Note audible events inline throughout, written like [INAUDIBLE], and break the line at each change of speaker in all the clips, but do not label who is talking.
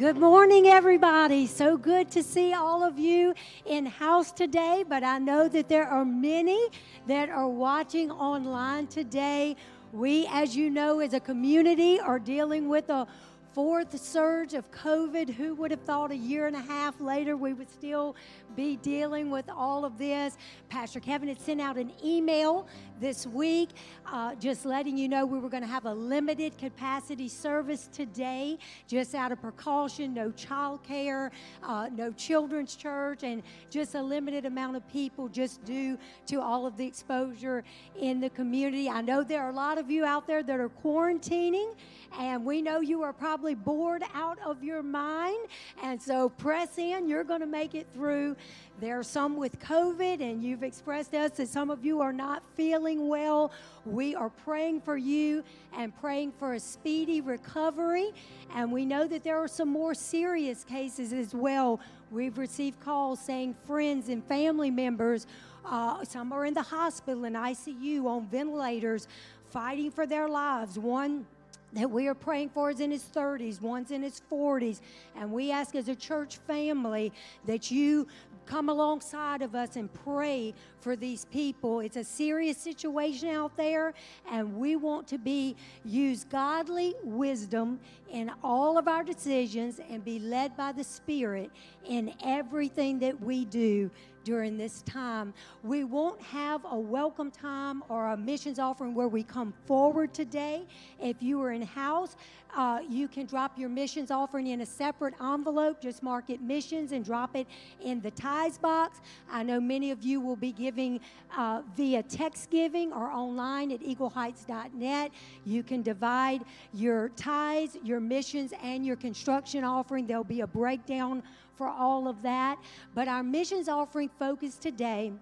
Good morning, everybody. So good to see all of you in house today, but I know that there are many that are watching online today. We, as you know, as a community, are dealing with a fourth surge of COVID. Who would have thought a year and a half later we would still be dealing with all of this? Pastor Kevin had sent out an email this week uh, just letting you know we were going to have a limited capacity service today, just out of precaution, no child care, uh, no children's church, and just a limited amount of people just due to all of the exposure in the community. I know there are a lot of you out there that are quarantining and we know you are probably bored out of your mind. And so press in, you're going to make it through. There are some with COVID, and you've expressed us that some of you are not feeling well. We are praying for you and praying for a speedy recovery. And we know that there are some more serious cases as well. We've received calls saying friends and family members, uh, some are in the hospital in ICU on ventilators, fighting for their lives. One that we are praying for is in his 30s, one's in his 40s. And we ask as a church family that you come alongside of us and pray for these people. It's a serious situation out there, and we want to be use godly wisdom in all of our decisions and be led by the Spirit in everything that we do during this time. We won't have a welcome time or a missions offering where we come forward today. If you are in house, uh, you can drop your missions offering in a separate envelope. Just mark it missions and drop it in the tithes box. I know many of you will be giving uh, via text giving or online at eagleheights.net. You can divide your tithes, your missions, and your construction offering. There'll be a breakdown for all of that. But our missions offering focus today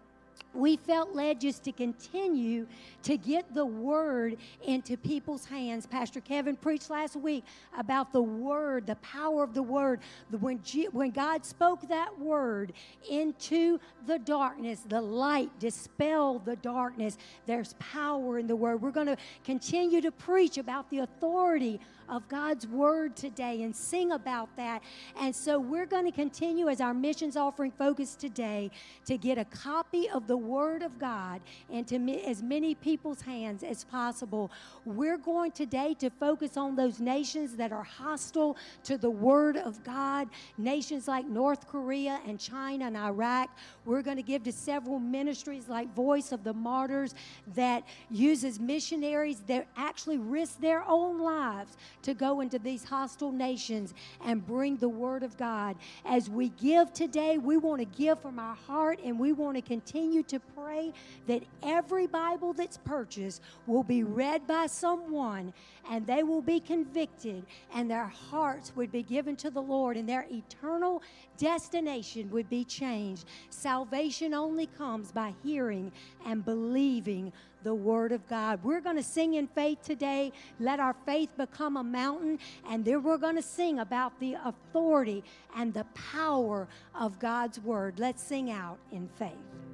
we felt led just to continue to get the word into people's hands. Pastor Kevin preached last week about the word, the power of the word. When, when God spoke that word into the darkness, the light dispelled the darkness. There's power in the word. We're going to continue to preach about the authority of God's word today and sing about that. And so we're going to continue as our missions offering focus today to get a copy of the word of God into as many people's hands as possible. We're going today to focus on those nations that are hostile to the word of God, nations like North Korea and China and Iraq. We're going to give to several ministries like Voice of the Martyrs that uses missionaries that actually risk their own lives to go into these hostile nations and bring the word of God. As we give today, we want to give from our heart and we want to continue to pray that every Bible that's purchased will be read by someone and they will be convicted and their hearts would be given to the Lord and their eternal destination would be changed. Salvation only comes by hearing and believing the Word of God. We're going to sing in faith today. Let our faith become a mountain, and then we're going to sing about the authority and the power of God's Word. Let's sing out in faith.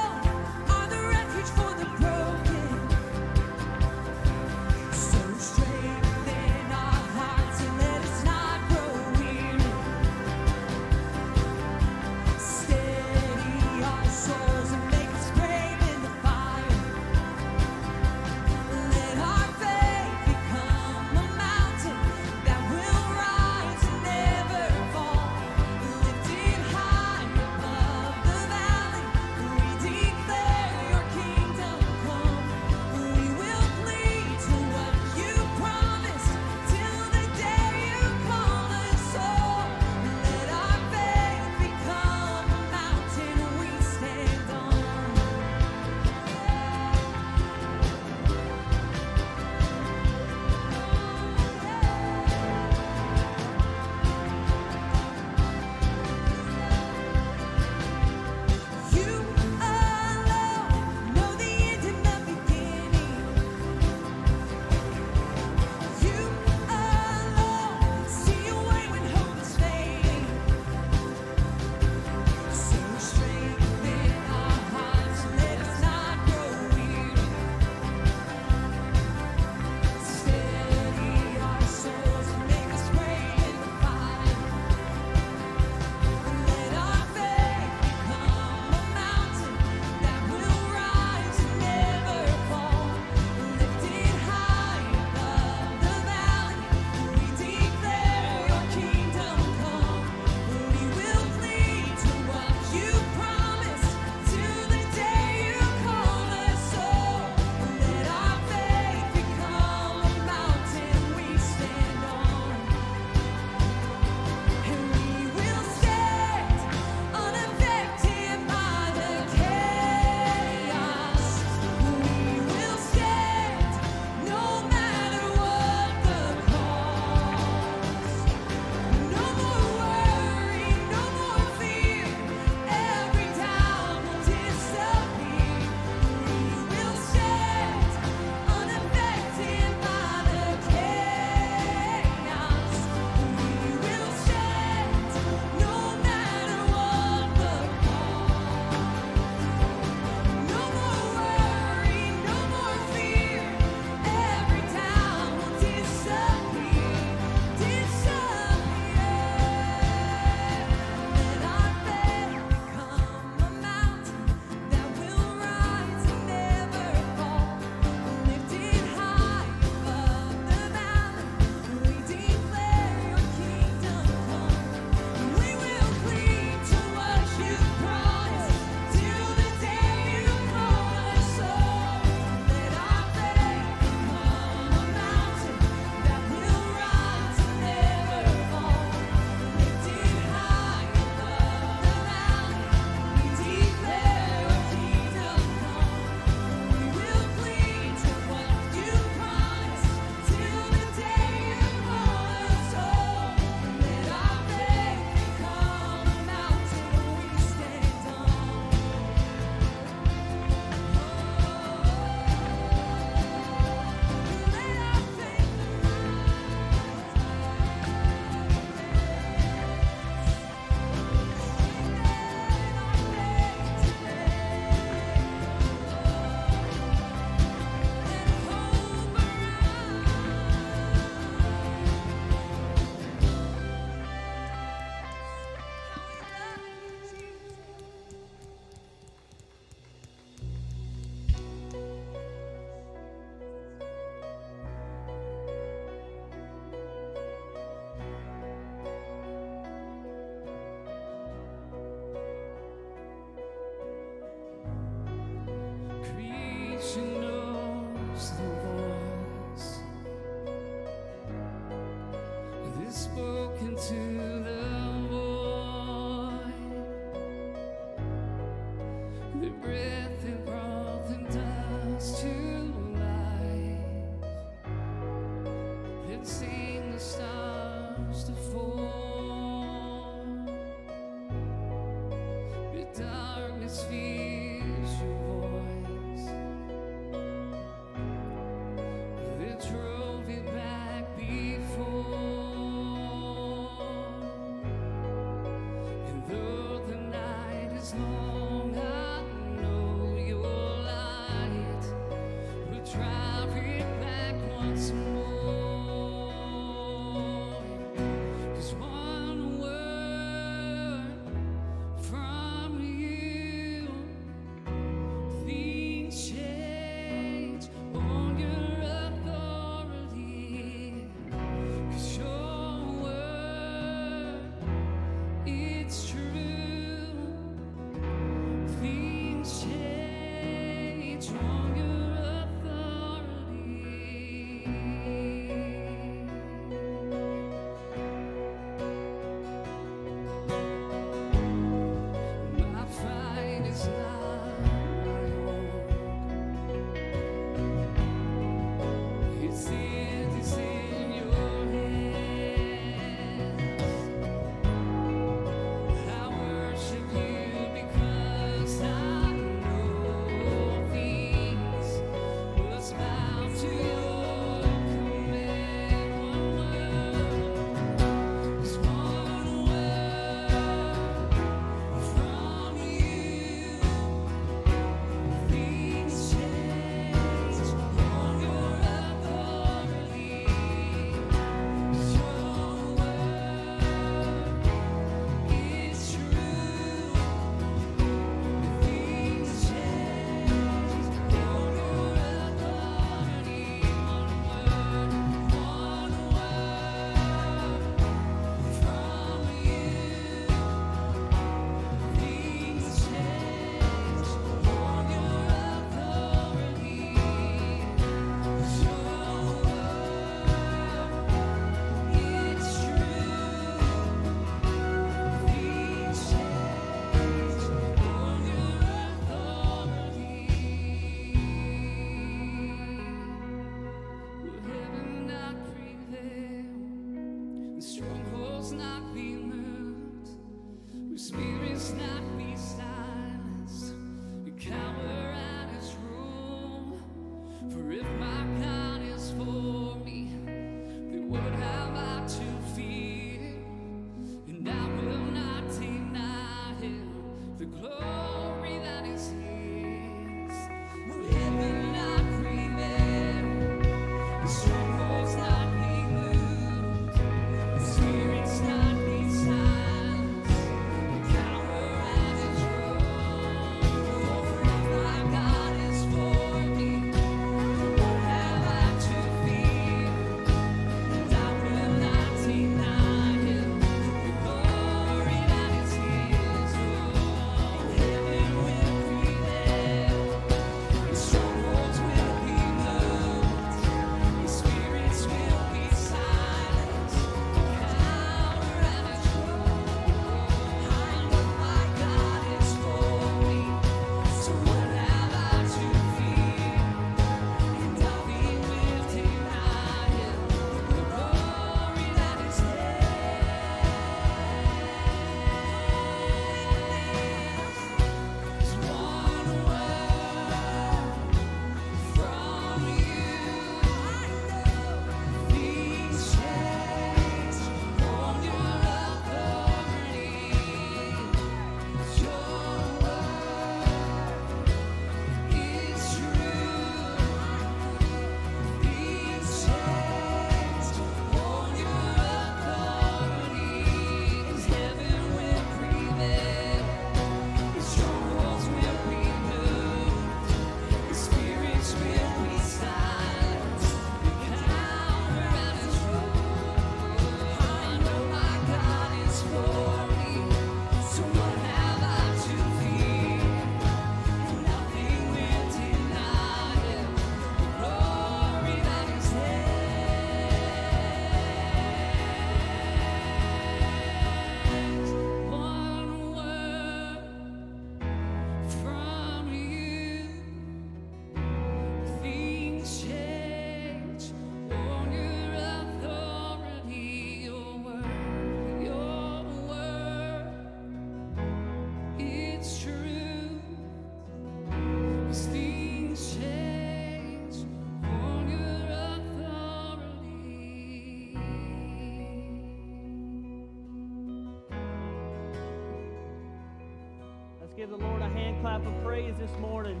Give the Lord a hand clap of praise this morning.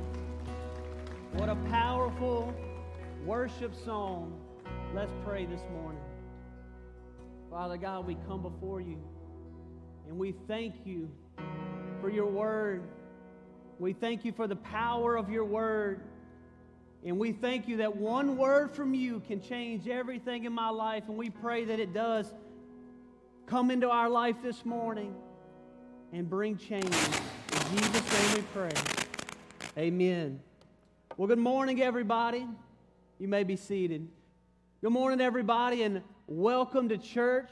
What a powerful worship song. Let's pray this morning. Father God, we come before you and we thank you for your word. We thank you for the power of your word. And we thank you that one word from you can change everything in my life. And we pray that it does come into our life this morning and bring change. Jesus' name we pray. Amen. Well, good morning, everybody. You may be seated. Good morning, everybody, and welcome to church.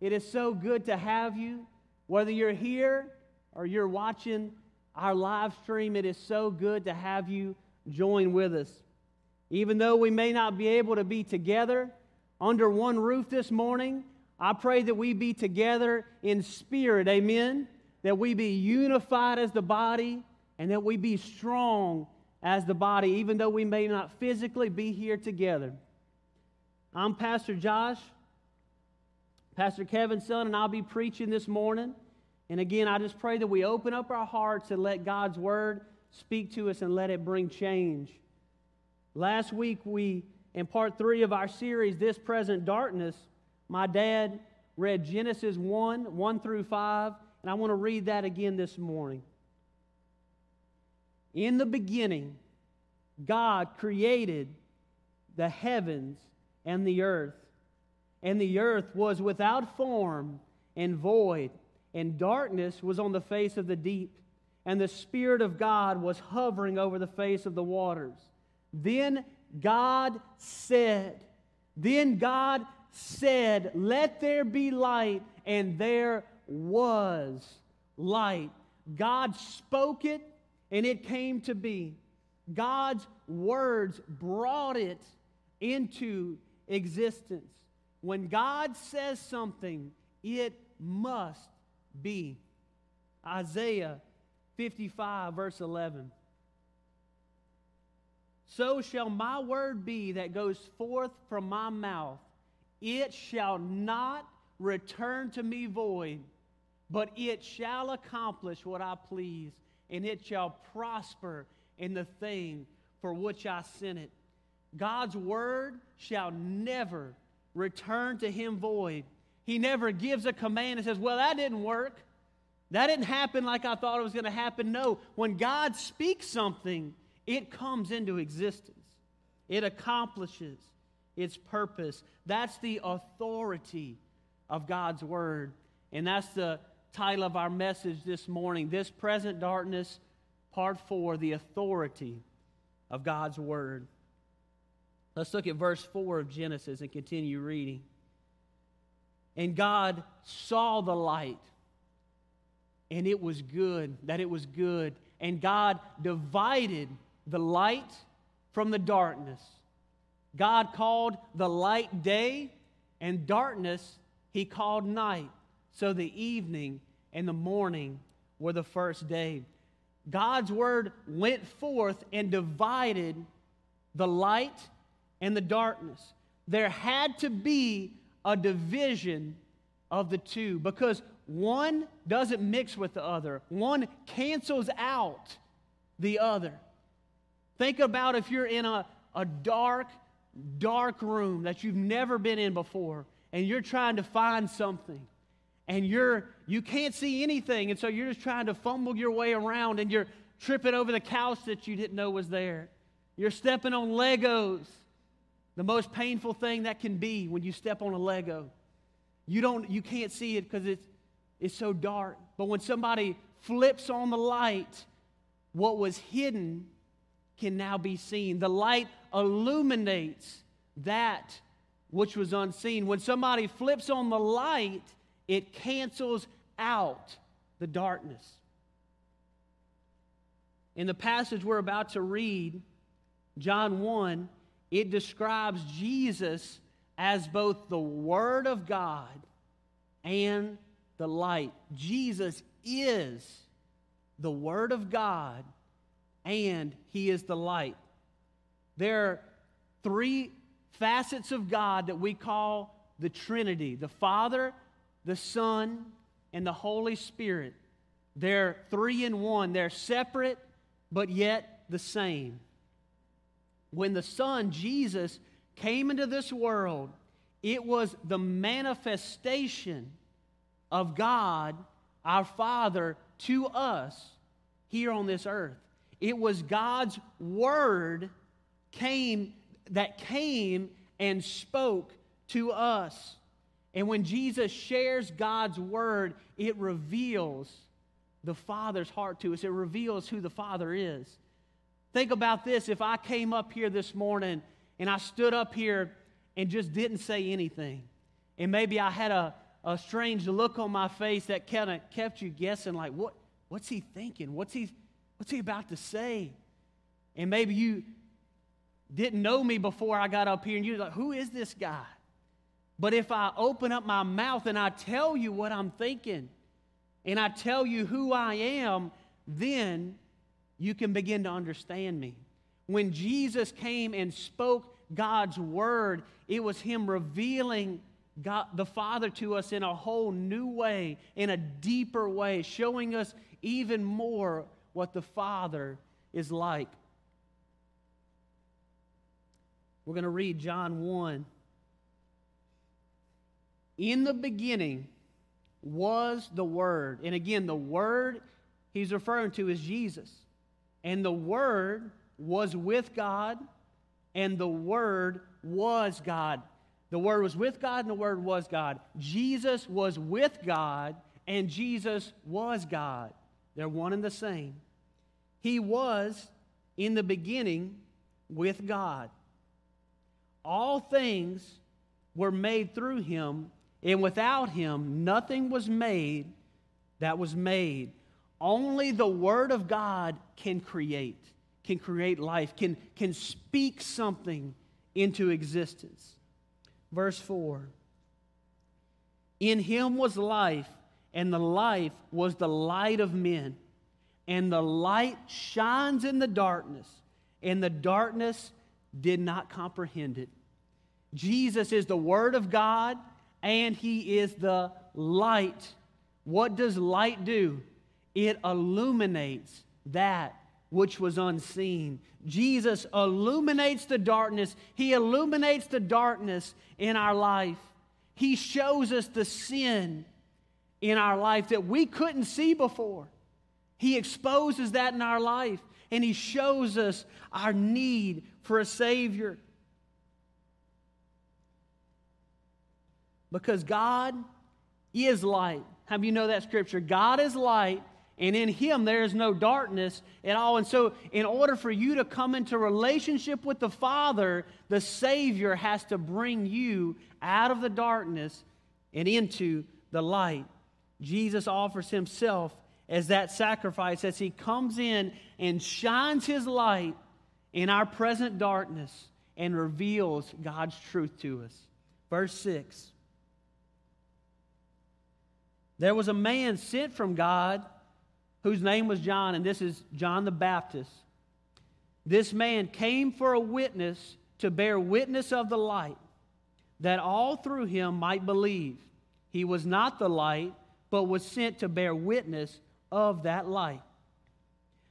It is so good to have you. Whether you're here or you're watching our live stream, it is so good to have you join with us. Even though we may not be able to be together under one roof this morning, I pray that we be together in spirit, amen. That we be unified as the body and that we be strong as the body, even though we may not physically be here together. I'm Pastor Josh, Pastor Kevin's son, and I'll be preaching this morning. And again, I just pray that we open up our hearts and let God's word speak to us and let it bring change. Last week, we, in part three of our series, This Present Darkness, my dad read Genesis 1 1 through 5, and I want to read that again this morning. In the beginning, God created the heavens and the earth. And the earth was without form and void, and darkness was on the face of the deep, and the Spirit of God was hovering over the face of the waters. Then God said, Then God said, Let there be light, and there was light. God spoke it, and it came to be. God's words brought it into existence. When God says something, it must be. Isaiah 55, verse 11. So shall my word be that goes forth from my mouth. It shall not return to me void, but it shall accomplish what I please, and it shall prosper in the thing for which I sent it. God's word shall never return to him void. He never gives a command and says, Well, that didn't work. That didn't happen like I thought it was going to happen. No, when God speaks something, it comes into existence, it accomplishes its purpose. That's the authority of God's Word. And that's the title of our message this morning This Present Darkness, Part 4 The Authority of God's Word. Let's look at verse 4 of Genesis and continue reading. And God saw the light, and it was good, that it was good. And God divided the light from the darkness. God called the light day, and darkness he called night. So the evening and the morning were the first day. God's word went forth and divided the light and the darkness. There had to be a division of the two because one doesn't mix with the other, one cancels out the other. Think about if you're in a, a dark, dark room that you've never been in before and you're trying to find something and you're you can't see anything and so you're just trying to fumble your way around and you're tripping over the couch that you didn't know was there you're stepping on legos the most painful thing that can be when you step on a lego you don't you can't see it because it's it's so dark but when somebody flips on the light what was hidden can now be seen. The light illuminates that which was unseen. When somebody flips on the light, it cancels out the darkness. In the passage we're about to read, John 1, it describes Jesus as both the Word of God and the light. Jesus is the Word of God and He is the light. There are three facets of God that we call the Trinity the Father, the Son, and the Holy Spirit. They're three in one. They're separate, but yet the same. When the Son, Jesus, came into this world, it was the manifestation of God, our Father, to us here on this earth. It was God's word came that came and spoke to us. And when Jesus shares God's word, it reveals the Father's heart to us. It reveals who the Father is. Think about this. If I came up here this morning and I stood up here and just didn't say anything, and maybe I had a, a strange look on my face that kind of kept you guessing, like, what, what's he thinking? What's he, what's he about to say? And maybe you didn't know me before I got up here, and you're like, who is this guy? But if I open up my mouth and I tell you what I'm thinking, and I tell you who I am, then you can begin to understand me. When Jesus came and spoke God's word, it was Him revealing God, the Father to us in a whole new way, in a deeper way, showing us even more what the Father is like. We're going to read John 1. In the beginning was the Word. And again, the Word he's referring to is Jesus. And the Word was with God, and the Word was God. The Word was with God, and the Word was God. Jesus was with God, and Jesus was God. They're one and the same. He was in the beginning with God. All things were made through him, and without him, nothing was made that was made. Only the Word of God can create, can create life, can, can speak something into existence. Verse 4 In him was life, and the life was the light of men. And the light shines in the darkness, and the darkness did not comprehend it. Jesus is the Word of God and He is the light. What does light do? It illuminates that which was unseen. Jesus illuminates the darkness. He illuminates the darkness in our life. He shows us the sin in our life that we couldn't see before. He exposes that in our life and He shows us our need for a Savior. Because God is light. How do you know that scripture? God is light, and in Him there is no darkness at all. And so, in order for you to come into relationship with the Father, the Savior has to bring you out of the darkness and into the light. Jesus offers Himself as that sacrifice as He comes in and shines His light in our present darkness and reveals God's truth to us. Verse 6 there was a man sent from God whose name was John, and this is John the Baptist. This man came for a witness to bear witness of the light, that all through him might believe. He was not the light, but was sent to bear witness of that light.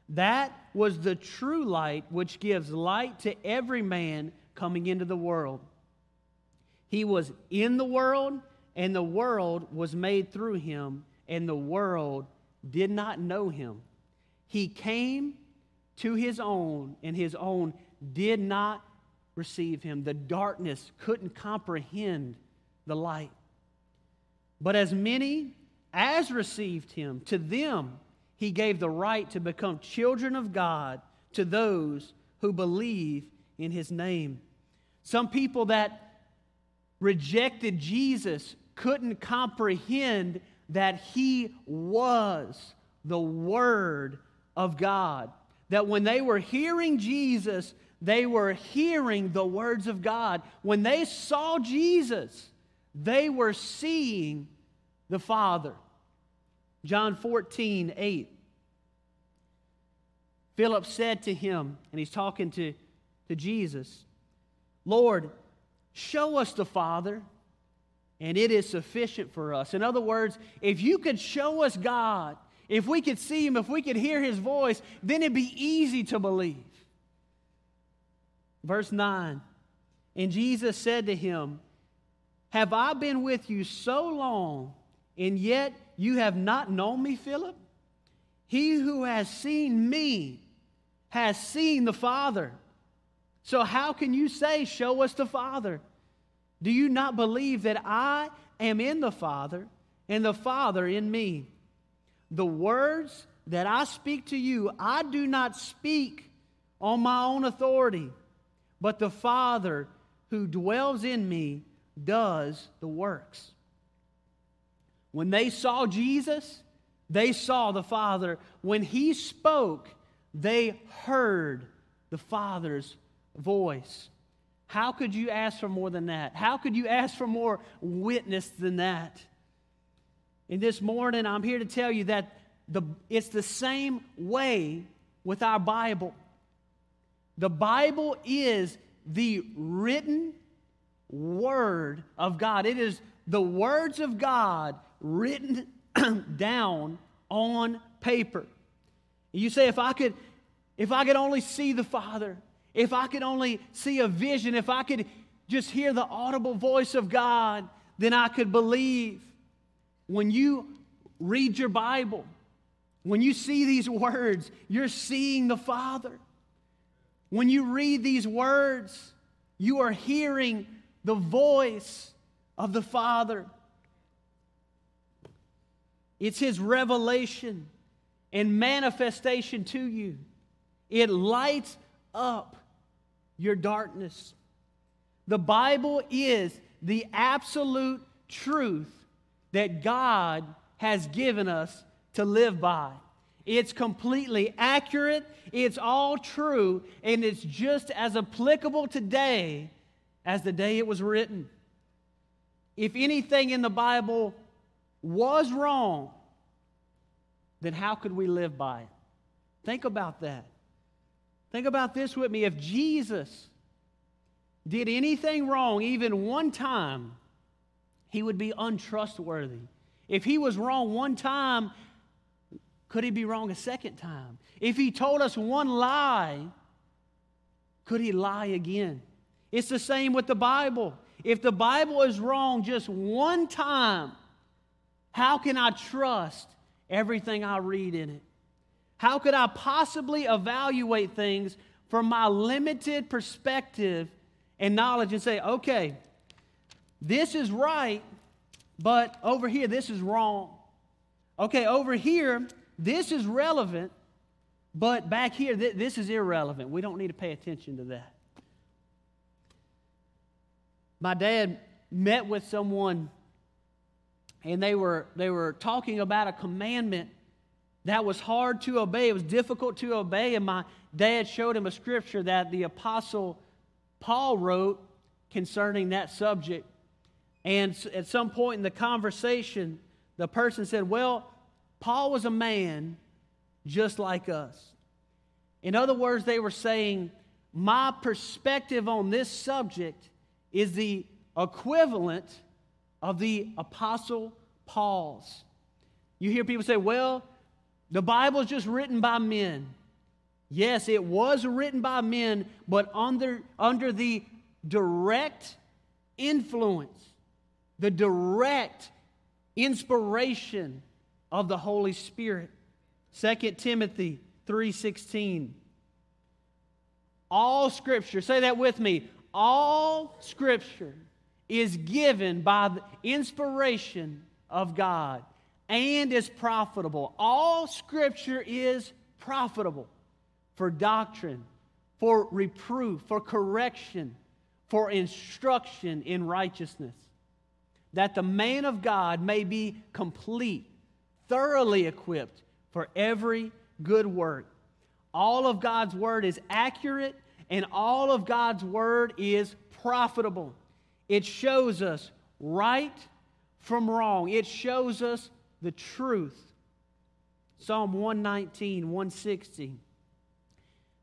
That was the true light which gives light to every man coming into the world. He was in the world, and the world was made through him, and the world did not know him. He came to his own, and his own did not receive him. The darkness couldn't comprehend the light. But as many as received him, to them he gave the right to become children of God to those who believe in his name. Some people that rejected Jesus couldn't comprehend that he was the Word of God. That when they were hearing Jesus, they were hearing the words of God. When they saw Jesus, they were seeing the Father. John 14, 8. Philip said to him, and he's talking to, to Jesus, Lord, show us the Father, and it is sufficient for us. In other words, if you could show us God, if we could see him, if we could hear his voice, then it'd be easy to believe. Verse 9 And Jesus said to him, Have I been with you so long, and yet you have not known me, Philip? He who has seen me has seen the Father. So, how can you say, Show us the Father? Do you not believe that I am in the Father and the Father in me? The words that I speak to you, I do not speak on my own authority, but the Father who dwells in me does the works. When they saw Jesus, they saw the Father. When he spoke, they heard the Father's voice. How could you ask for more than that? How could you ask for more witness than that? And this morning, I'm here to tell you that the, it's the same way with our Bible. The Bible is the written Word of God, it is the words of God written [CLEARS THROAT] down on paper. You say, if I could, if I could only see the Father, if I could only see a vision, if I could just hear the audible voice of God, then I could believe. When you read your Bible, when you see these words, you're seeing the Father. When you read these words, you are hearing the voice of the Father. It's His revelation and manifestation to you. It lights up your darkness. The Bible is the absolute truth that God has given us to live by. It's completely accurate, it's all true, and it's just as applicable today as the day it was written. If anything in the Bible was wrong, then how could we live by it? Think about that. Think about this with me. If Jesus did anything wrong, even one time, he would be untrustworthy. If he was wrong one time, could he be wrong a second time? If he told us one lie, could he lie again? It's the same with the Bible. If the Bible is wrong just one time, how can I trust everything I read in it? How could I possibly evaluate things from my limited perspective and knowledge and say, okay, this is right, but over here, this is wrong? Okay, over here, this is relevant, but back here, th- this is irrelevant. We don't need to pay attention to that. My dad met with someone and they were, they were talking about a commandment that was hard to obey. It was difficult to obey. And my dad showed him a scripture that the apostle Paul wrote concerning that subject. And at some point in the conversation, the person said, Well, Paul was a man just like us. In other words, they were saying, My perspective on this subject is the equivalent of the apostle Paul's. You hear people say, Well, the Bible is just written by men. Yes, it was written by men, but under, under the direct influence, the direct inspiration of the Holy Spirit. 2 Timothy 3:16 All scripture, say that with me. All scripture is given by the inspiration of God and is profitable. All scripture is profitable for doctrine, for reproof, for correction, for instruction in righteousness, that the man of God may be complete, thoroughly equipped for every good work. All of God's word is accurate and all of God's word is profitable. It shows us right from wrong, it shows us the truth. Psalm 119, 160.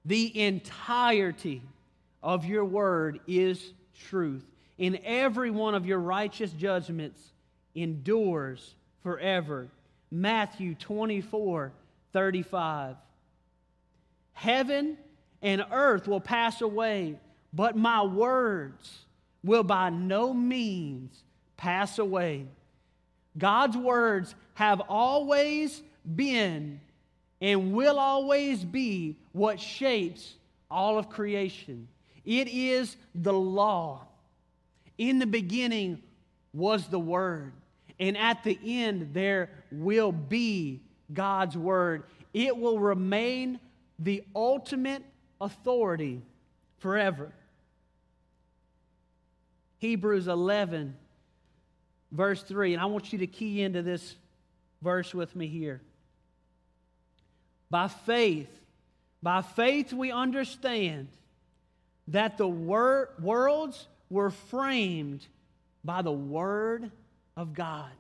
The entirety of your word is truth. In every one of your righteous judgments endures forever. Matthew 24 35. Heaven and earth will pass away, but my words will by no means pass away. God's words have always been and will always be what shapes all of creation. It is the law. In the beginning was the Word, and at the end there will be God's Word. It will remain the ultimate authority forever. Hebrews 11, verse 3, and I want you to key into this verse with me here. By faith, by faith, we understand that the wor- worlds were framed by the Word of God,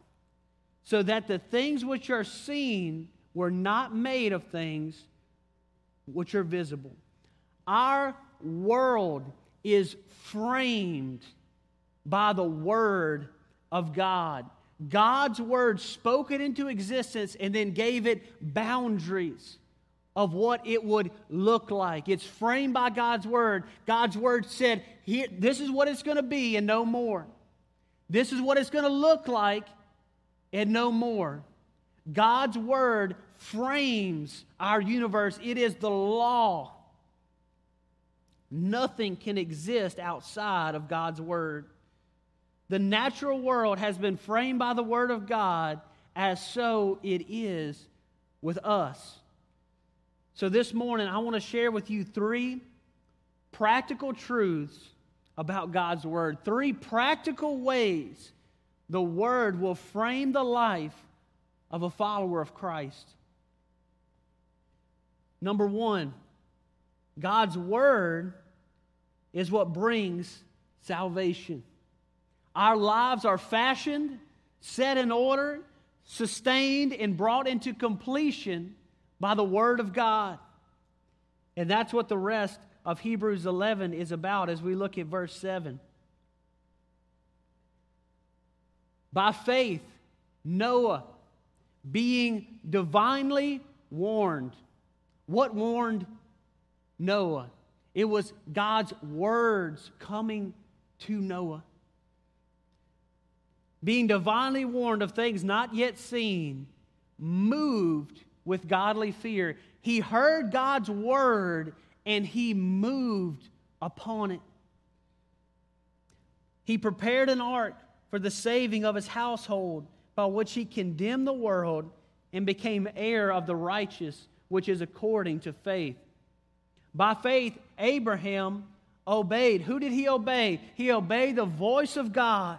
so that the things which are seen were not made of things which are visible. Our world is framed by the Word of God. God's Word spoke it into existence and then gave it boundaries of what it would look like. It's framed by God's Word. God's Word said, Here, This is what it's going to be and no more. This is what it's going to look like and no more. God's Word frames our universe, it is the law. Nothing can exist outside of God's Word. The natural world has been framed by the Word of God, as so it is with us. So this morning, I want to share with you three practical truths about God's Word. Three practical ways the Word will frame the life of a follower of Christ. Number one, God's Word is what brings salvation. Our lives are fashioned, set in order, sustained, and brought into completion by the Word of God. And that's what the rest of Hebrews 11 is about as we look at verse 7. By faith, Noah, being divinely warned. What warned Noah? It was God's words coming to Noah. Being divinely warned of things not yet seen, moved with godly fear. He heard God's word and he moved upon it. He prepared an ark for the saving of his household, by which he condemned the world and became heir of the righteous, which is according to faith. By faith, Abraham obeyed. Who did he obey? He obeyed the voice of God.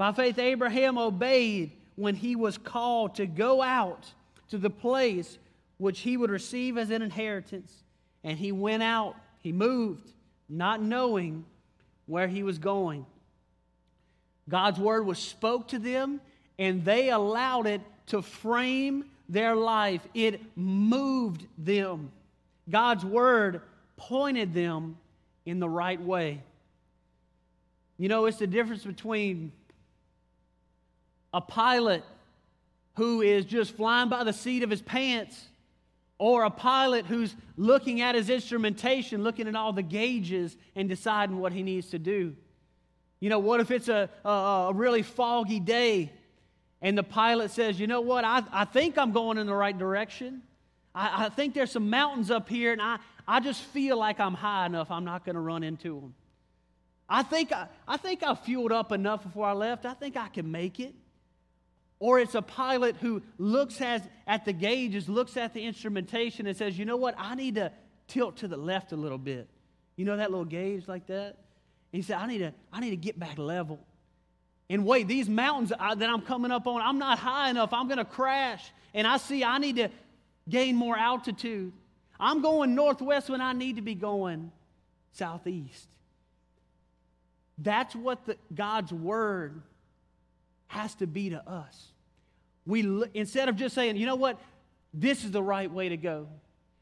By faith, Abraham obeyed when he was called to go out to the place which he would receive as an inheritance. And he went out, he moved, not knowing where he was going. God's word was spoke to them, and they allowed it to frame their life. It moved them. God's word pointed them in the right way. You know, it's the difference between a pilot who is just flying by the seat of his pants, or a pilot who's looking at his instrumentation, looking at all the gauges, and deciding what he needs to do. You know, what if it's a, a, a really foggy day and the pilot says, you know what, I, I think I'm going in the right direction. I, I think there's some mountains up here, and I, I just feel like I'm high enough, I'm not going to run into them. I think I, I think I fueled up enough before I left. I think I can make it. Or it's a pilot who looks at, at the gauges, looks at the instrumentation, and says, you know what, I need to tilt to the left a little bit. You know that little gauge like that? He said, I need to, I need to get back level. And wait, these mountains that I'm coming up on, I'm not high enough. I'm going to crash. And I see I need to gain more altitude. I'm going northwest when I need to be going southeast. That's what the, God's word has to be to us. We instead of just saying, you know what, this is the right way to go.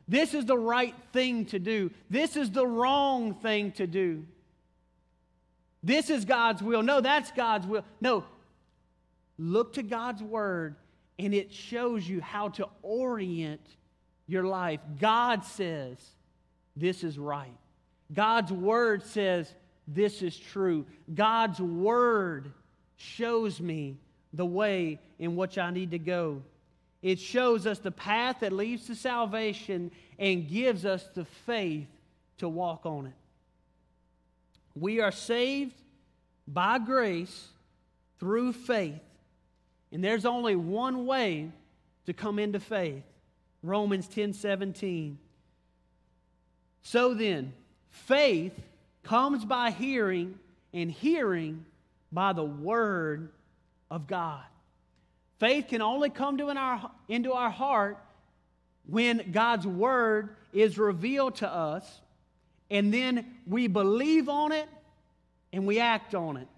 This is the right thing to do. This is the wrong thing to do. This is God's will. No, that's God's will. No, look to God's word and it shows you how to orient your life. God says this is right. God's word says this is true. God's word shows me the way in which I need to go. It shows us the path that leads to salvation and gives us the faith to walk on it. We are saved by grace through faith. And there's only one way to come into faith. Romans 10 17. So then, faith comes by hearing, and hearing by the word of God. Faith can only come to in our, into our heart when God's word is revealed to us, and then we believe on it and we act on it.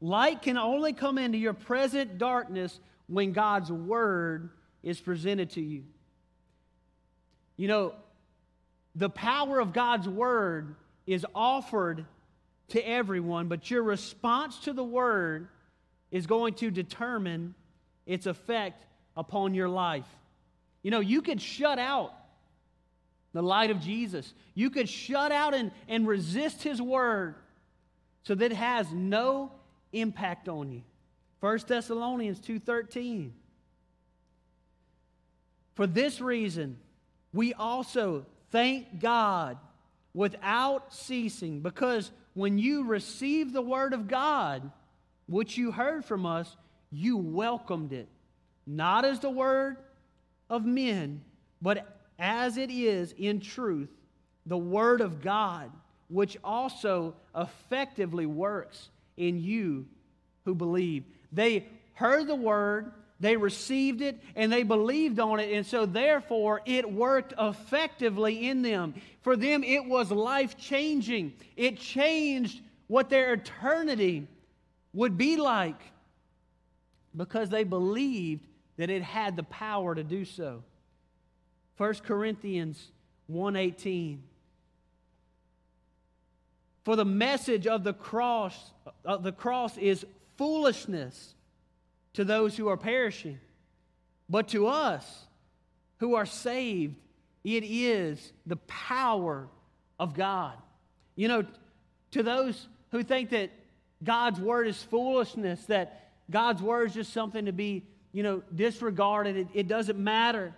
Light can only come into your present darkness when God's word is presented to you. You know, the power of God's word is offered to everyone, but your response to the word is going to determine its effect upon your life. You know, you could shut out the light of Jesus. You could shut out and, and resist his word so that it has no impact on you. 1 Thessalonians 2:13 For this reason we also thank God without ceasing because when you received the word of God which you heard from us you welcomed it not as the word of men but as it is in truth the word of God which also effectively works in you who believe. They heard the word, they received it, and they believed on it, and so therefore it worked effectively in them. For them, it was life changing. It changed what their eternity would be like because they believed that it had the power to do so. 1 Corinthians 1:18 for the message of the cross, of the cross is foolishness to those who are perishing. But to us who are saved, it is the power of God. You know, to those who think that God's word is foolishness, that God's word is just something to be, you know, disregarded, it, it doesn't matter.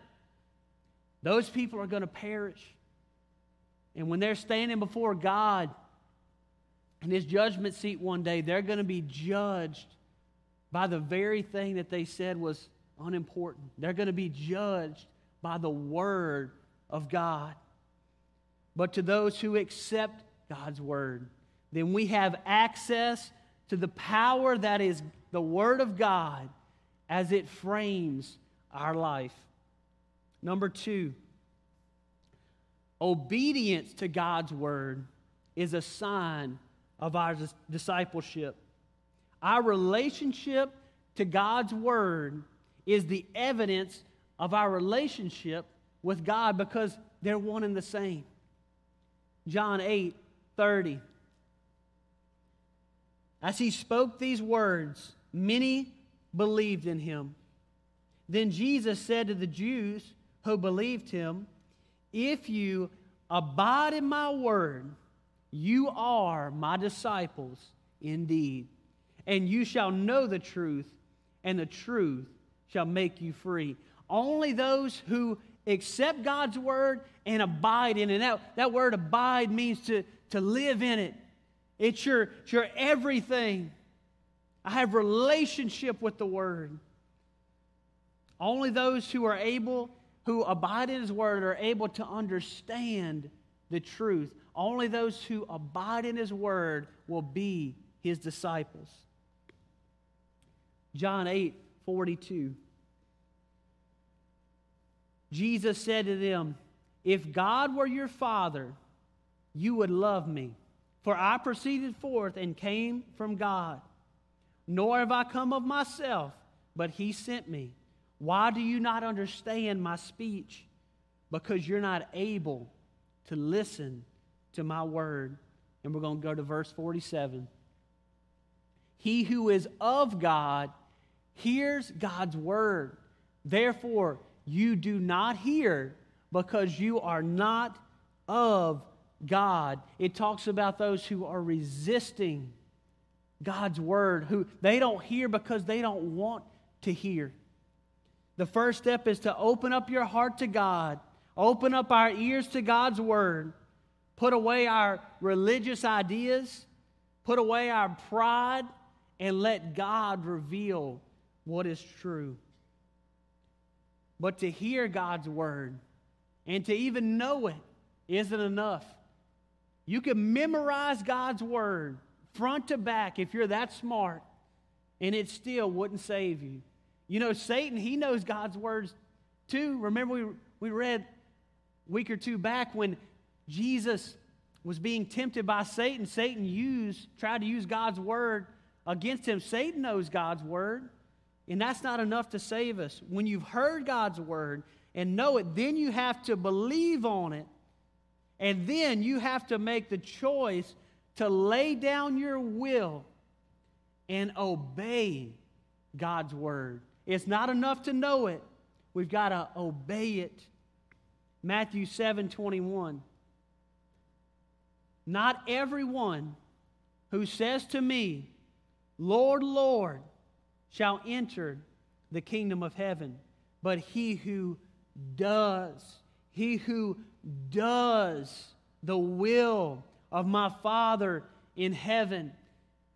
Those people are going to perish. And when they're standing before God, in his judgment seat one day, they're going to be judged by the very thing that they said was unimportant. They're going to be judged by the word of God. But to those who accept God's word, then we have access to the power that is the word of God as it frames our life. Number two, obedience to God's word is a sign of our discipleship. Our relationship to God's Word is the evidence of our relationship with God because they're one and the same. John 8 30. As he spoke these words, many believed in him. Then Jesus said to the Jews who believed him, If you abide in my word, you are my disciples indeed, and you shall know the truth, and the truth shall make you free. Only those who accept God's word and abide in it. That, that word abide means to, to live in it. It's your, it's your everything. I have relationship with the word. Only those who are able, who abide in his word, are able to understand the truth. Only those who abide in his word will be his disciples. John 8 42. Jesus said to them, If God were your father, you would love me, for I proceeded forth and came from God. Nor have I come of myself, but he sent me. Why do you not understand my speech? Because you're not able to listen to my word. And we're going to go to verse 47. He who is of God hears God's word. Therefore, you do not hear because you are not of God. It talks about those who are resisting God's word, who they don't hear because they don't want to hear. The first step is to open up your heart to God, open up our ears to God's word, put away our religious ideas, put away our pride, and let God reveal what is true. But to hear God's word and to even know it isn't enough. You can memorize God's word front to back if you're that smart, and it still wouldn't save you. You know, Satan, he knows God's words too. Remember, we, we read a week or two back when Jesus was being tempted by Satan. Satan used, tried to use God's word against him. Satan knows God's word, and that's not enough to save us. When you've heard God's word and know it, then you have to believe on it, and then you have to make the choice to lay down your will and obey God's word. It's not enough to know it, we've got to obey it. Matthew 7 21. Not everyone who says to me, Lord, Lord, shall enter the kingdom of heaven, but he who does, he who does the will of my Father in heaven.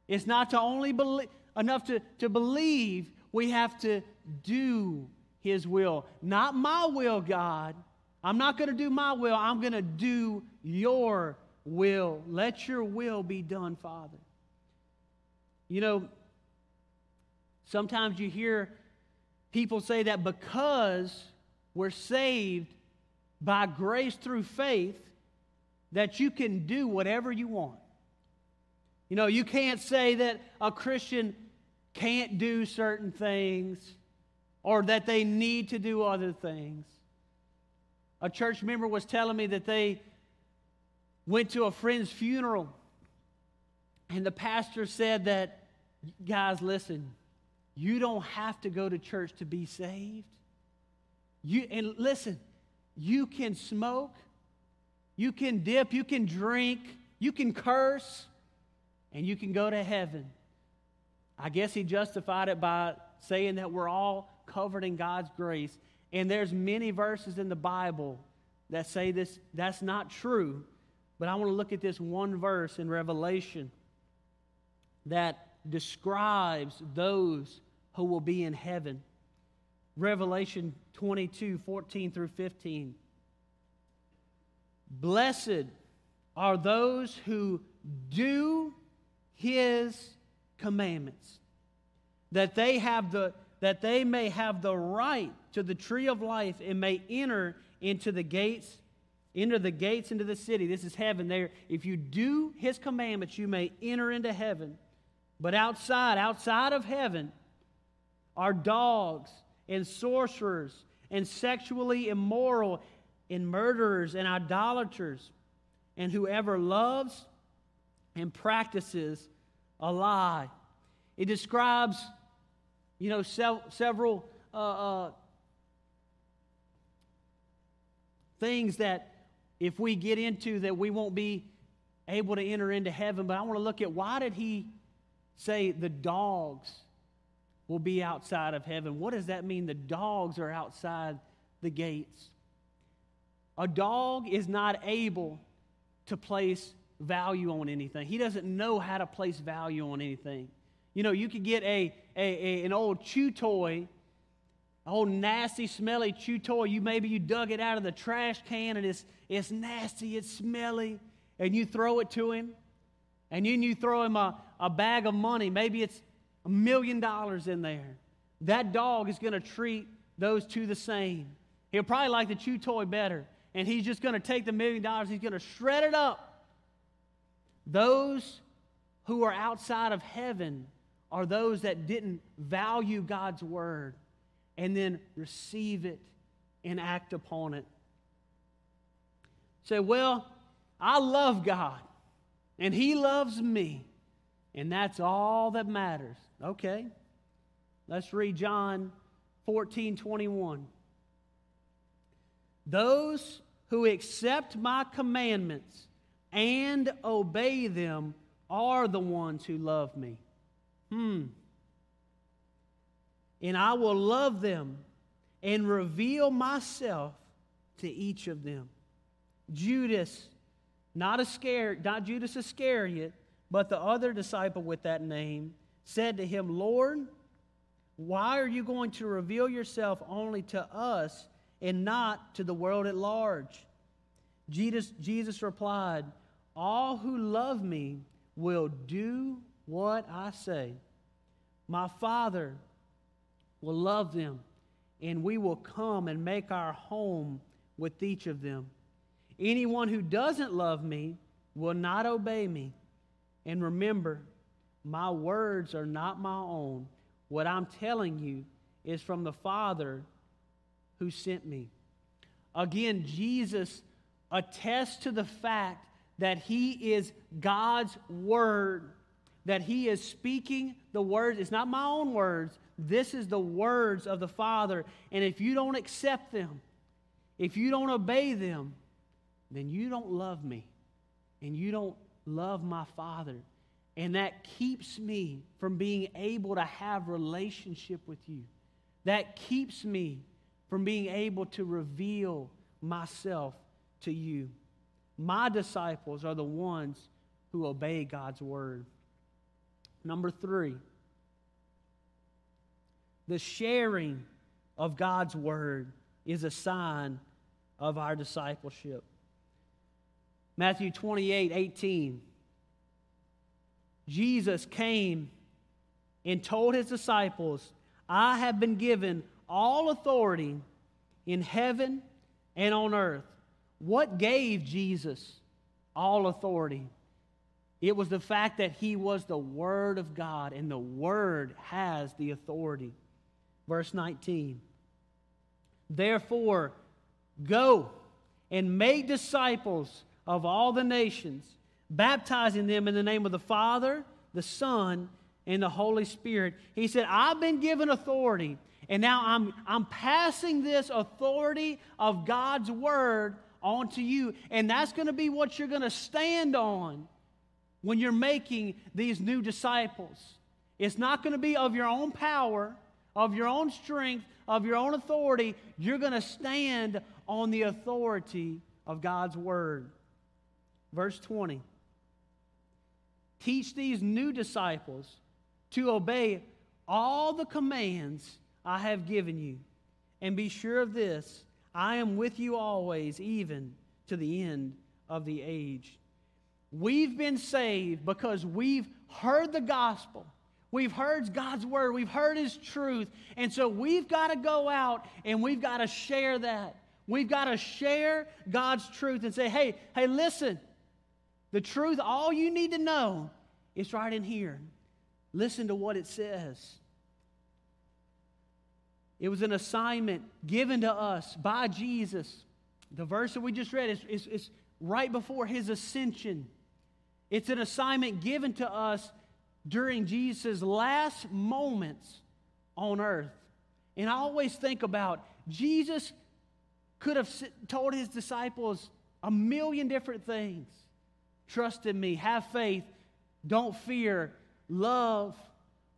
It's not to only believe, enough to, to believe, we have to do His will. Not my will, God. I'm not going to do my will, I'm going to do your will. Let your will be done, Father. You know, sometimes you hear people say that because we're saved by grace through faith, that you can do whatever you want. You know, you can't say that a Christian can't do certain things or that they need to do other things. A church member was telling me that they went to a friend's funeral and the pastor said that, guys, listen, you don't have to go to church to be saved. You, and listen, you can smoke, you can dip, you can drink, you can curse, and you can go to heaven. I guess he justified it by saying that we're all covered in God's grace. And there's many verses in the Bible that say this that's not true. But I want to look at this one verse in Revelation that describes those who will be in heaven. Revelation 22, 14 through 15. Blessed are those who do his commandments, that they have the that they may have the right to the tree of life and may enter into the gates enter the gates into the city. This is heaven there. If you do his commandments you may enter into heaven. But outside outside of heaven are dogs and sorcerers and sexually immoral and murderers and idolaters and whoever loves and practices a lie. It describes, you know, several uh, uh, things that if we get into that we won't be able to enter into heaven. But I want to look at why did he say the dogs will be outside of heaven? What does that mean? The dogs are outside the gates. A dog is not able to place value on anything. He doesn't know how to place value on anything. You know, you could get a, a, a, an old chew toy, old nasty, smelly chew toy. You maybe you dug it out of the trash can and it's it's nasty, it's smelly, and you throw it to him, and then you throw him a, a bag of money. Maybe it's a million dollars in there. That dog is going to treat those two the same. He'll probably like the chew toy better, and he's just going to take the million dollars, he's going to shred it up those who are outside of heaven are those that didn't value God's word and then receive it and act upon it. Say, well, I love God and He loves me, and that's all that matters. Okay, let's read John 14 21. Those who accept my commandments and obey them are the ones who love me. Hmm. And I will love them and reveal myself to each of them. Judas, not Iscariot, not Judas Iscariot, but the other disciple with that name, said to him, Lord, why are you going to reveal yourself only to us and not to the world at large? Jesus, Jesus replied, All who love me will do what I say. My Father will love them, and we will come and make our home with each of them. Anyone who doesn't love me will not obey me. And remember, my words are not my own. What I'm telling you is from the Father who sent me. Again, Jesus attests to the fact that he is God's word, that he is speaking the words. It's not my own words. This is the words of the Father. And if you don't accept them, if you don't obey them, then you don't love me and you don't love my Father. And that keeps me from being able to have relationship with you. That keeps me from being able to reveal myself to you. My disciples are the ones who obey God's word. Number three, the sharing of God's word is a sign of our discipleship. Matthew 28 18. Jesus came and told his disciples, I have been given all authority in heaven and on earth. What gave Jesus all authority? It was the fact that he was the Word of God, and the Word has the authority. Verse 19. Therefore, go and make disciples of all the nations baptizing them in the name of the Father, the Son, and the Holy Spirit. He said, I've been given authority, and now I'm, I'm passing this authority of God's Word onto you. And that's going to be what you're going to stand on when you're making these new disciples. It's not going to be of your own power, of your own strength, of your own authority. You're going to stand on the authority of God's Word. Verse 20. Teach these new disciples to obey all the commands I have given you. And be sure of this I am with you always, even to the end of the age. We've been saved because we've heard the gospel. We've heard God's word. We've heard His truth. And so we've got to go out and we've got to share that. We've got to share God's truth and say, hey, hey, listen, the truth, all you need to know is right in here. Listen to what it says. It was an assignment given to us by Jesus. The verse that we just read is, is, is right before his ascension. It's an assignment given to us during Jesus' last moments on earth. And I always think about Jesus could have told his disciples a million different things. Trust in me, have faith, don't fear, love.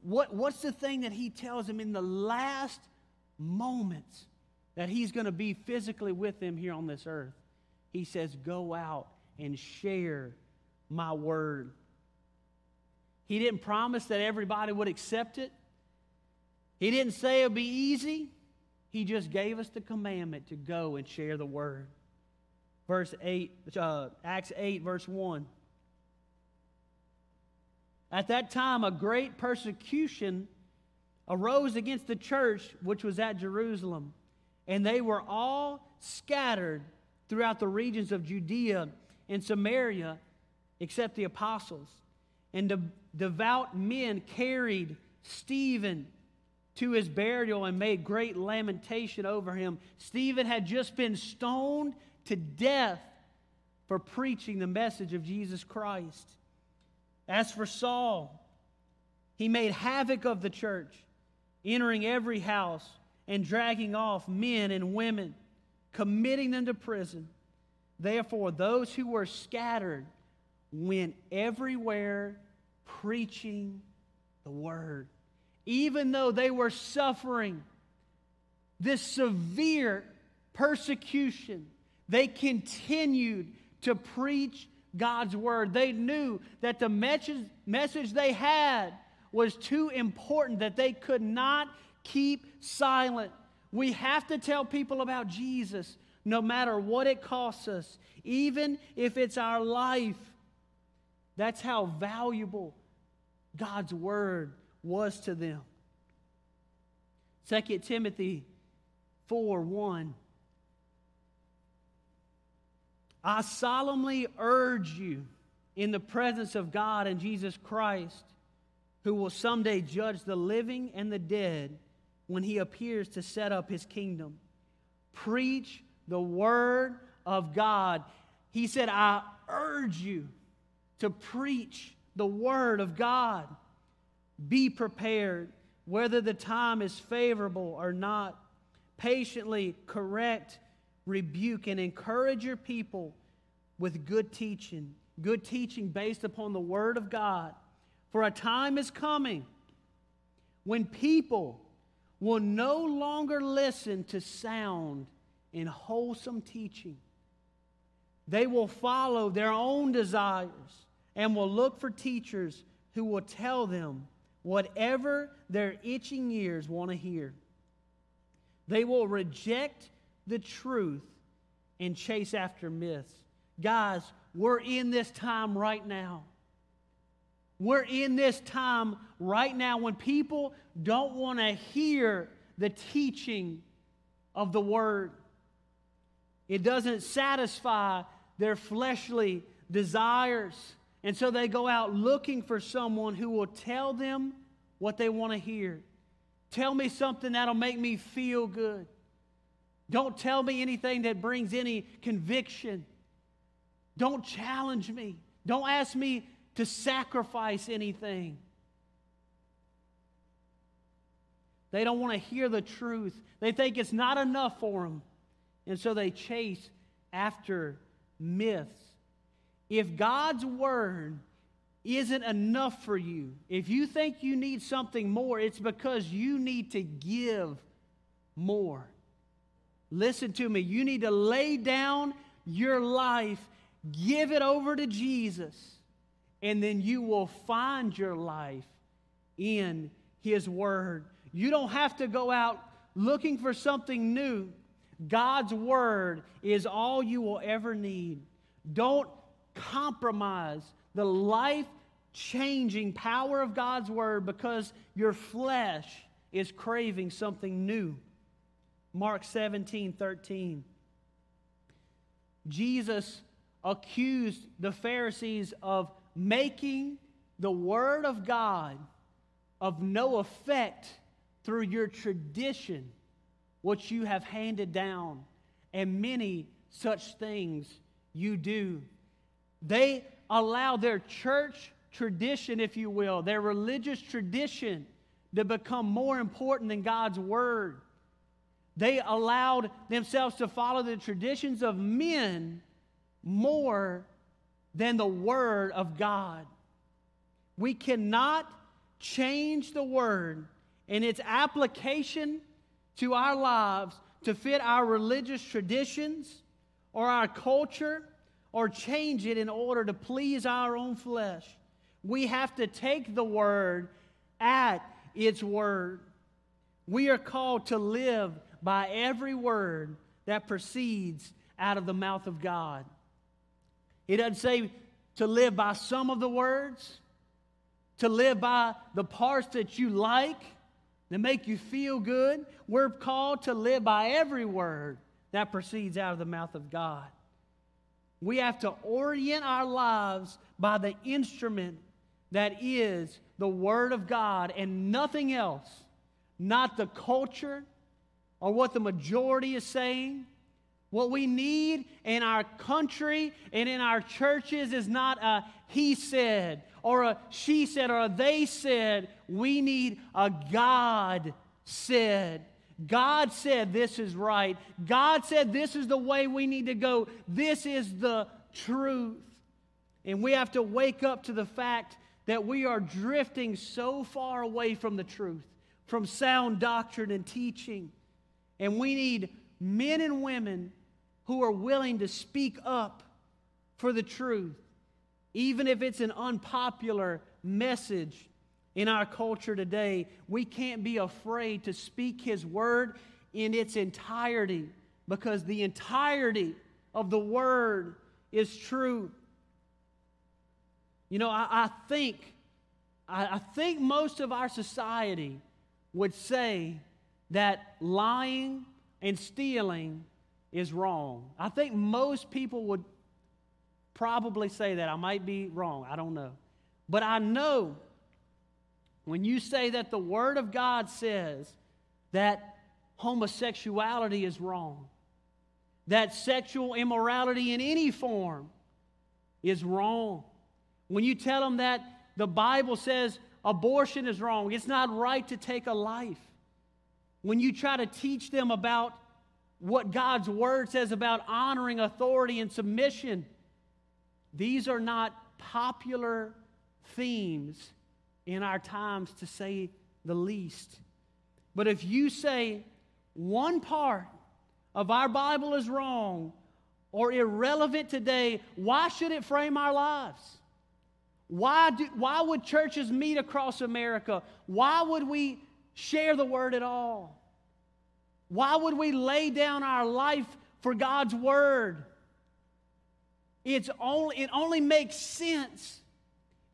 What, what's the thing that he tells them in the last moments that he's going to be physically with them here on this earth? He says, Go out and share my word. He didn't promise that everybody would accept it. He didn't say it would be easy. He just gave us the commandment to go and share the word verse 8, uh, Acts 8, verse 1. At that time, a great persecution arose against the church which was at Jerusalem, and they were all scattered throughout the regions of Judea and Samaria, except the apostles. And de- devout men carried Stephen to his burial and made great lamentation over him. Stephen had just been stoned to death for preaching the message of Jesus Christ. As for Saul, he made havoc of the church, entering every house and dragging off men and women, committing them to prison. Therefore, those who were scattered went everywhere preaching the word. Even though they were suffering this severe persecution, they continued to preach God's word. They knew that the message, message they had was too important that they could not keep silent. We have to tell people about Jesus no matter what it costs us, even if it's our life. That's how valuable God's word was to them. 2 Timothy 4 1. I solemnly urge you in the presence of God and Jesus Christ, who will someday judge the living and the dead when he appears to set up his kingdom. Preach the word of God. He said, I urge you to preach the word of God. Be prepared, whether the time is favorable or not. Patiently correct rebuke, and encourage your people with good teaching, good teaching based upon the Word of God. For a time is coming when people will no longer listen to sound and wholesome teaching. They will follow their own desires and will look for teachers who will tell them whatever their itching ears want to hear. They will reject the truth and chase after myths. Guys, we're in this time right now. We're in this time right now when people don't want to hear the teaching of the Word. It doesn't satisfy their fleshly desires. And so they go out looking for someone who will tell them what they want to hear. Tell me something that'll make me feel good. Don't tell me anything that brings any conviction. Don't challenge me. Don't ask me to sacrifice anything. They don't want to hear the truth. They think it's not enough for them. And so they chase after myths. If God's word isn't enough for you, if you think you need something more, it's because you need to give more. Listen to me. You need to lay down your life, give it over to Jesus, and then you will find your life in His Word. You don't have to go out looking for something new. God's Word is all you will ever need. Don't compromise the life changing power of God's Word because your flesh is craving something new. Mark 17 13. Jesus accused the Pharisees of making the Word of God of no effect through your tradition, what you have handed down, and many such things you do. They allow their church tradition, if you will, their religious tradition to become more important than God's Word. They allowed themselves to follow the traditions of men more than the Word of God. We cannot change the Word and its application to our lives to fit our religious traditions or our culture or change it in order to please our own flesh. We have to take the Word at its Word. We are called to live by every word that proceeds out of the mouth of God. He doesn't say to live by some of the words, to live by the parts that you like, that make you feel good. We're called to live by every word that proceeds out of the mouth of God. We have to orient our lives by the instrument that is the Word of God and nothing else, not the culture, or what the majority is saying. What we need in our country and in our churches is not a he said or a she said or a they said. We need a God said. God said this is right. God said this is the way we need to go. This is the truth. And we have to wake up to the fact that we are drifting so far away from the truth, from sound doctrine and teaching. And we need men and women who are willing to speak up for the truth, even if it's an unpopular message in our culture today. We can't be afraid to speak His word in its entirety because the entirety of the word is true. You know, I, I think, I, I think most of our society would say that lying and stealing is wrong. I think most people would probably say that. I might be wrong. I don't know. But I know when you say that the Word of God says that homosexuality is wrong, that sexual immorality in any form is wrong, when you tell them that the Bible says abortion is wrong, it's not right to take a life, when you try to teach them about what God's Word says about honoring authority and submission, these are not popular themes in our times, to say the least. But if you say one part of our Bible is wrong or irrelevant today, why should it frame our lives? Why, do, why would churches meet across America? Why would we share the word at all? Why would we lay down our life for God's word? It's only, it only makes sense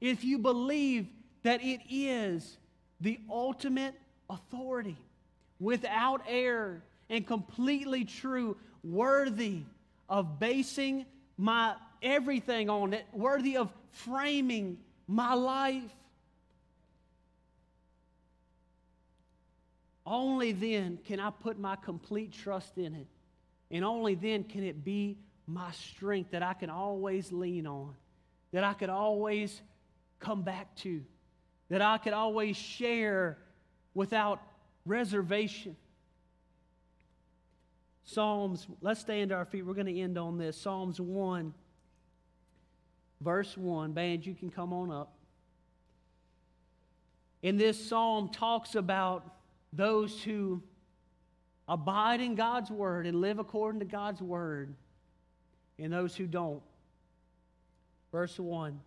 if you believe that it is the ultimate authority, without error and completely true, worthy of basing my everything on it, worthy of framing my life. Only then can I put my complete trust in it. And only then can it be my strength that I can always lean on, that I could always come back to, that I could always share without reservation. Psalms, let's stand to our feet. We're going to end on this. Psalms 1, verse 1. Band, you can come on up. In this psalm talks about those who abide in God's word and live according to God's word, and those who don't. Verse 1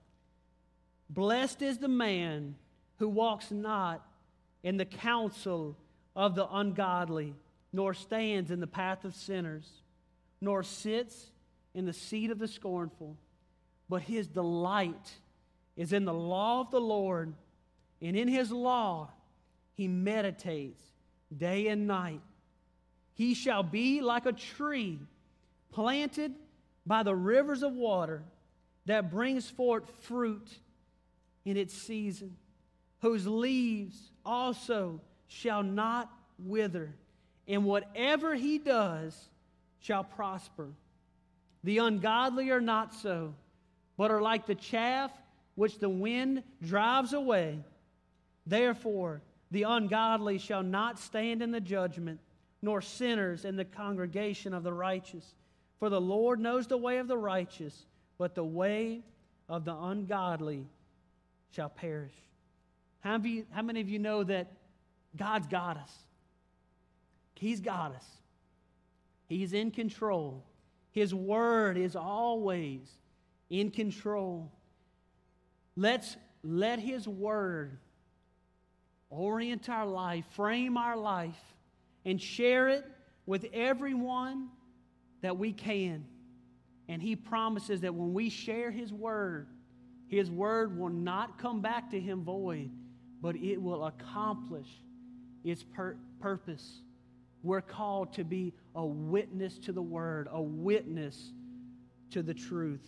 Blessed is the man who walks not in the counsel of the ungodly, nor stands in the path of sinners, nor sits in the seat of the scornful, but his delight is in the law of the Lord, and in his law he meditates day and night. He shall be like a tree planted by the rivers of water that brings forth fruit in its season, whose leaves also shall not wither, and whatever he does shall prosper. The ungodly are not so, but are like the chaff which the wind drives away. Therefore, the ungodly shall not stand in the judgment, nor sinners in the congregation of the righteous. For the Lord knows the way of the righteous, but the way of the ungodly shall perish. How, how many of you know that God's got us? He's got us. He's in control. His word is always in control. Let's let His word orient our life, frame our life, and share it with everyone that we can. And He promises that when we share His word, His word will not come back to Him void, but it will accomplish its pur- purpose. We're called to be a witness to the word, a witness to the truth.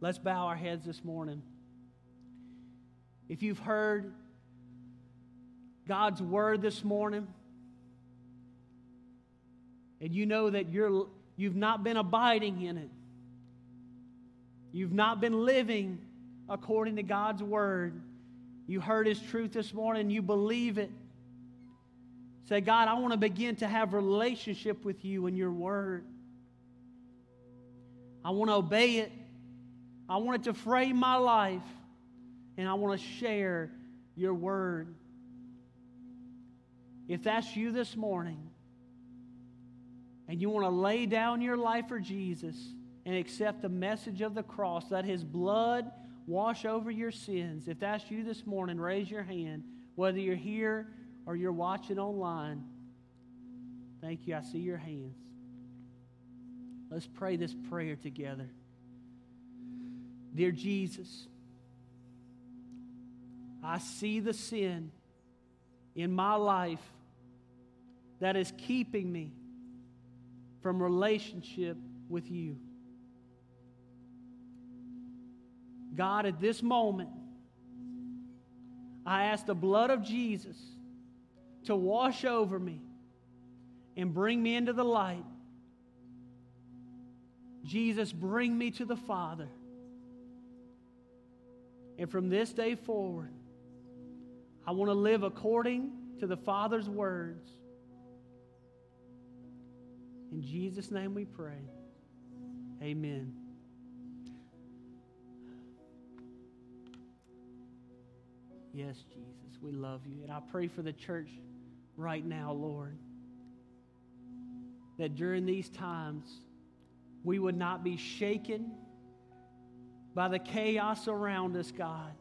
Let's bow our heads this morning. If you've heard God's word this morning, and you know that you're, you've not been abiding in it, you've not been living according to God's word, you heard His truth this morning, you believe it, Say, God, I want to begin to have relationship with you and your word. I want to obey it. I want it to frame my life. And I want to share your word. If that's you this morning, and you want to lay down your life for Jesus and accept the message of the cross, let his blood wash over your sins. If that's you this morning, raise your hand, whether you're here or you're watching online. Thank you. I see your hands. Let's pray this prayer together. Dear Jesus, I see the sin in my life that is keeping me from relationship with you. God, at this moment, I ask the blood of Jesus to wash over me and bring me into the light. Jesus, bring me to the Father. And from this day forward, I want to live according to the Father's words. In Jesus' name we pray. Amen. Yes, Jesus, we love you. And I pray for the church right now, Lord, that during these times we would not be shaken by the chaos around us, God,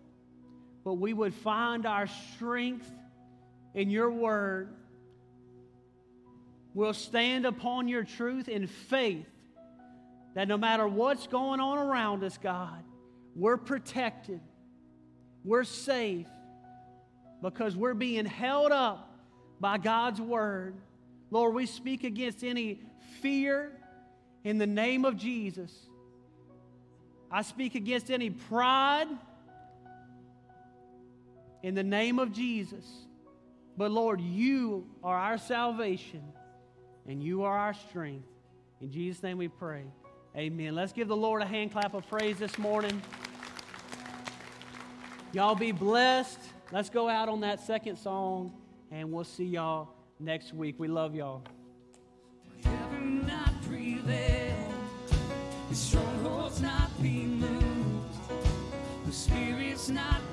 but we would find our strength in your word. We'll stand upon your truth in faith that no matter what's going on around us, God, we're protected, we're safe, because we're being held up by God's word. Lord, we speak against any fear in the name of Jesus. I speak against any pride in the name of Jesus. But Lord, you are our salvation and you are our strength. In Jesus' name we pray. Amen. Let's give the Lord a hand clap of praise this morning. Y'all be blessed. Let's go out on that second song, and we'll see y'all next week. We love y'all. strongholds not be moved, the spirit's not